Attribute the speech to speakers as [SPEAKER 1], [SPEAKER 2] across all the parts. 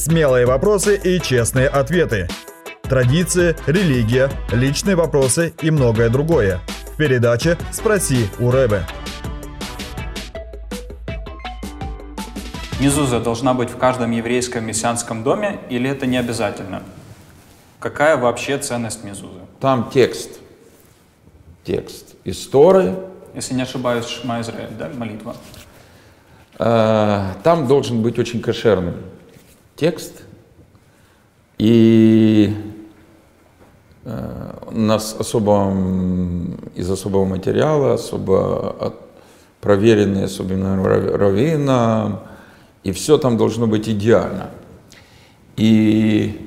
[SPEAKER 1] Смелые вопросы и честные ответы. Традиции, религия, личные вопросы и многое другое. В передаче «Спроси у Рэбе».
[SPEAKER 2] Мезуза должна быть в каждом еврейском мессианском доме или это не обязательно? Какая вообще ценность мезузы?
[SPEAKER 3] Там текст. Текст истории.
[SPEAKER 2] Если не ошибаюсь, Шма Израиль, да, молитва?
[SPEAKER 3] Э, Там должен быть очень кошерный текст. И э, у нас особо, из особого материала, особо от- проверенный, особенно рав- раввином, и все там должно быть идеально. И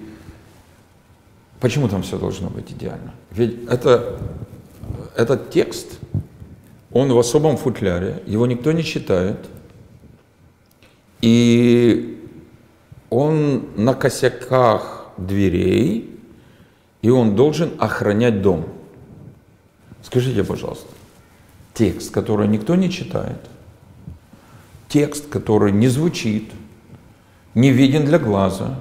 [SPEAKER 3] почему там все должно быть идеально? Ведь это, этот текст, он в особом футляре, его никто не читает, и он на косяках дверей, и он должен охранять дом. Скажите, пожалуйста, текст, который никто не читает, текст, который не звучит, не виден для глаза,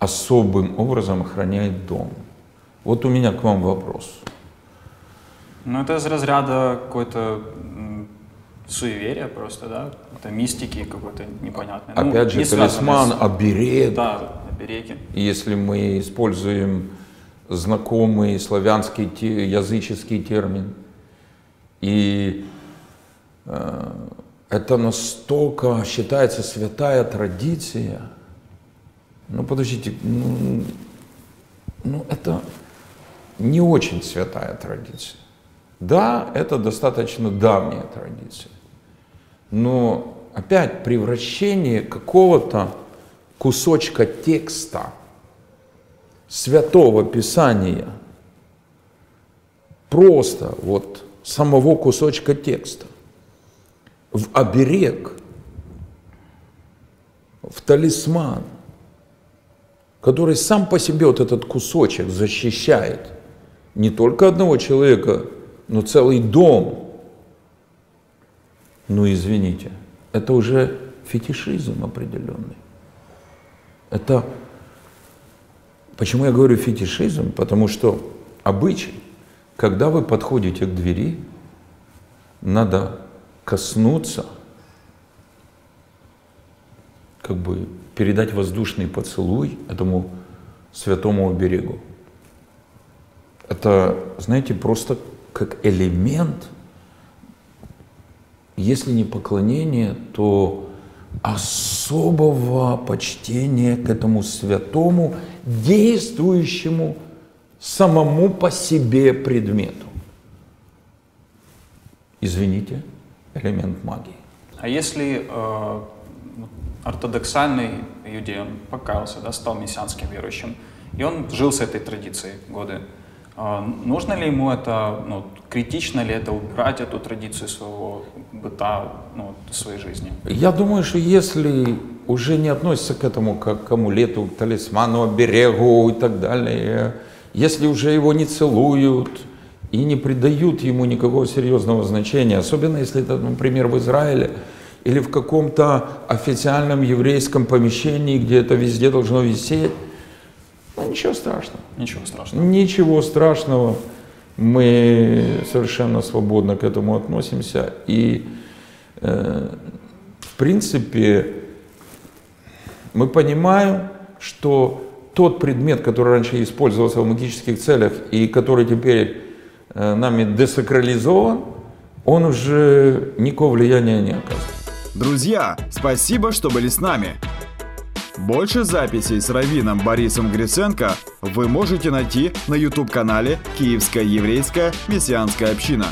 [SPEAKER 3] особым образом охраняет дом. Вот у меня к вам вопрос.
[SPEAKER 2] Ну, это из разряда какой-то суеверия просто, да? Это мистики какой-то непонятной. Ну,
[SPEAKER 3] Опять же,
[SPEAKER 2] не
[SPEAKER 3] талисман,
[SPEAKER 2] с-
[SPEAKER 3] оберег.
[SPEAKER 2] Да, обереги.
[SPEAKER 3] Если мы используем знакомый славянский те- языческий термин, и э, это настолько считается святая традиция, ну подождите, ну, ну это не очень святая традиция. Да, это достаточно давняя традиция. Но опять превращение какого-то кусочка текста Святого Писания, просто вот самого кусочка текста, в оберег, в талисман, который сам по себе вот этот кусочек защищает не только одного человека, но целый дом. Ну, извините, это уже фетишизм определенный. Это, почему я говорю фетишизм? Потому что обычай, когда вы подходите к двери, надо коснуться, как бы передать воздушный поцелуй этому святому оберегу. Это, знаете, просто как элемент, если не поклонение, то особого почтения к этому святому, действующему самому по себе предмету. Извините, элемент магии.
[SPEAKER 2] А если э, ортодоксальный иудей, он покаялся, да, стал мессианским верующим, и он жил с этой традицией годы, нужно ли ему это, ну, критично ли это убрать эту традицию своего быта, ну, своей жизни?
[SPEAKER 3] Я думаю, что если уже не относится к этому как к амулету, к талисману, оберегу и так далее, если уже его не целуют и не придают ему никакого серьезного значения, особенно если это, например, в Израиле или в каком-то официальном еврейском помещении, где это везде должно висеть, ну, ничего страшного.
[SPEAKER 2] Ничего страшного.
[SPEAKER 3] Ничего страшного. Мы совершенно свободно к этому относимся. И, э, в принципе, мы понимаем, что тот предмет, который раньше использовался в магических целях и который теперь э, нами десакрализован, он уже никакого влияния не оказывает.
[SPEAKER 1] Друзья, спасибо, что были с нами. Больше записей с Равином Борисом Гриценко вы можете найти на YouTube-канале «Киевская еврейская мессианская община».